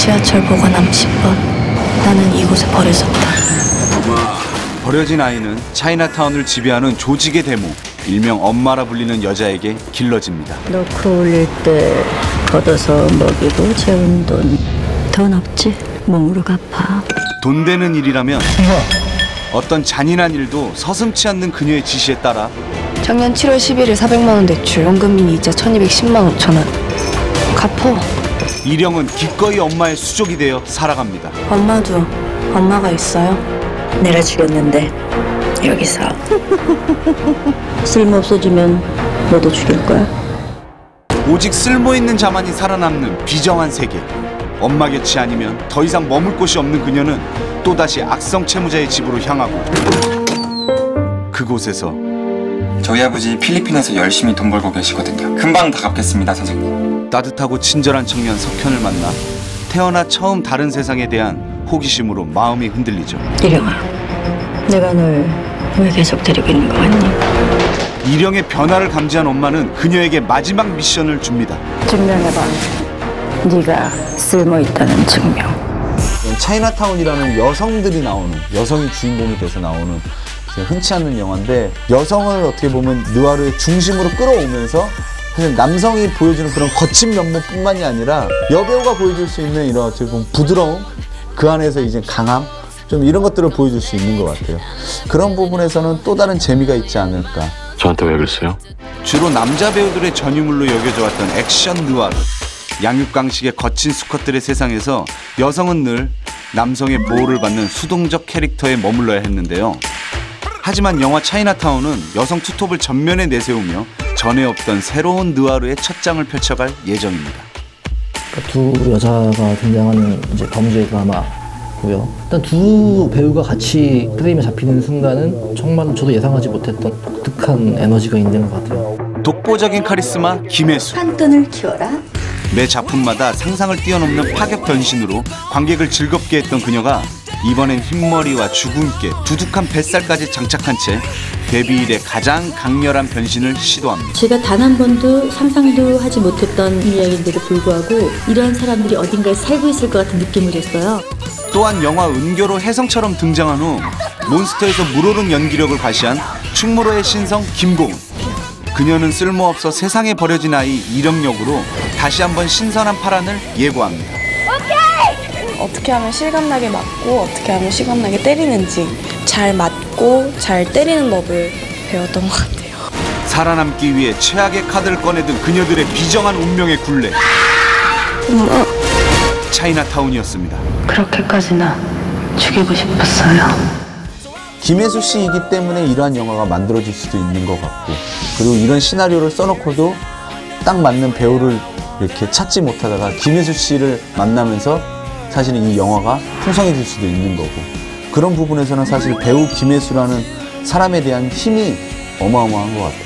지하철 보관함 10번. 나는 이곳에 버려졌다. 버려진 아이는 차이나타운을 지배하는 조직의 대모, 일명 엄마라 불리는 여자에게 길러집니다. 넣고 올릴 때 걷어서 먹이고 재운 돈. 돈 없지? 몸으로 갚아. 돈 되는 일이라면 어떤 잔인한 일도 서슴치 않는 그녀의 지시에 따라 작년 7월 11일 400만 원 대출, 원금민 이자 1210만 5천 원. 갚어. 일영은 기꺼이 엄마의 수족이 되어 살아갑니다. 엄마도 엄마가 있어요? 내가 죽였는데 여기서 쓸모 없어지면 너도 죽일 거야. 오직 쓸모 있는 자만이 살아남는 비정한 세계. 엄마 곁이 아니면 더 이상 머물 곳이 없는 그녀는 또다시 악성 채무자의 집으로 향하고 그곳에서 저희 아버지 필리핀에서 열심히 돈 벌고 계시거든요. 금방 다 갚겠습니다, 선생님. 따뜻하고 친절한 청년 석현을 만나 태어나 처음 다른 세상에 대한 호기심으로 마음이 흔들리죠. 이령아, 내가 널 왜 계속 데리고 있는 거 같니? 일영의 변화를 감지한 엄마는 그녀에게 마지막 미션을 줍니다. 증명해봐. 네가 쓸모 있다는 증명. 차이나타운이라는 여성들이 나오는 여성이 주인공이 돼서 나오는 흔치 않는 영화인데 여성을 어떻게 보면 느와르의 중심으로 끌어오면서 사실 남성이 보여주는 그런 거친 면모뿐만이 아니라 여배우가 보여줄 수 있는 이런 어떻게 보면 부드러움 그 안에서 이제 강함 좀 이런 것들을 보여줄 수 있는 것 같아요. 그런 부분에서는 또 다른 재미가 있지 않을까. 저한테 왜 그랬어요? 주로 남자 배우들의 전유물로 여겨져 왔던 액션 느와르. 양육강식의 거친 수컷들의 세상에서 여성은 늘 남성의 보호를 받는 수동적 캐릭터에 머물러야 했는데요. 하지만 영화 차이나타운은 여성 투톱을 전면에 내세우며 전에 없던 새로운 느와르의 첫 장을 펼쳐갈 예정입니다. 두 여자가 등장하는 이제 범죄 드라마고요. 일단 두 배우가 같이 프레임에 잡히는 순간은 정말 저도 예상하지 못했던 독특한 에너지가 있는 것 같아요. 독보적인 카리스마 김혜수. 한돈을 키워라. 매 작품마다 상상을 뛰어넘는 파격 변신으로 관객을 즐겁게 했던 그녀가 이번엔 흰머리와 주근깨, 두둑한 뱃살까지 장착한 채 데뷔 이래 가장 강렬한 변신을 시도합니다. 제가 단 한 번도 상상도 하지 못했던 이야기인데도 불구하고 이러한 사람들이 어딘가에 살고 있을 것 같은 느낌을 줬어요. 또한 영화 은교로 혜성처럼 등장한 후 몬스터에서 물오른 연기력을 과시한 충무로의 신성 김고은. 그녀는 쓸모없어 세상에 버려진 아이 이령 역으로 다시 한번 신선한 파란을 예고합니다. 어떻게 하면 실감나게 맞고 어떻게 하면 실감나게 때리는지 잘 맞고 잘 때리는 법을 배웠던 것 같아요. 살아남기 위해 최악의 카드를 꺼내든 그녀들의 비정한 운명의 굴레. 차이나타운이었습니다. 그렇게까지나 죽이고 싶었어요. 김혜수 씨이기 때문에 이러한 영화가 만들어질 수도 있는 것 같고 그리고 이런 시나리오를 써놓고도 딱 맞는 배우를 이렇게 찾지 못하다가 김혜수 씨를 만나면서 사실은 이 영화가 풍성해질 수도 있는 거고 그런 부분에서는 사실 배우 김혜수라는 사람에 대한 힘이 어마어마한 것 같아요.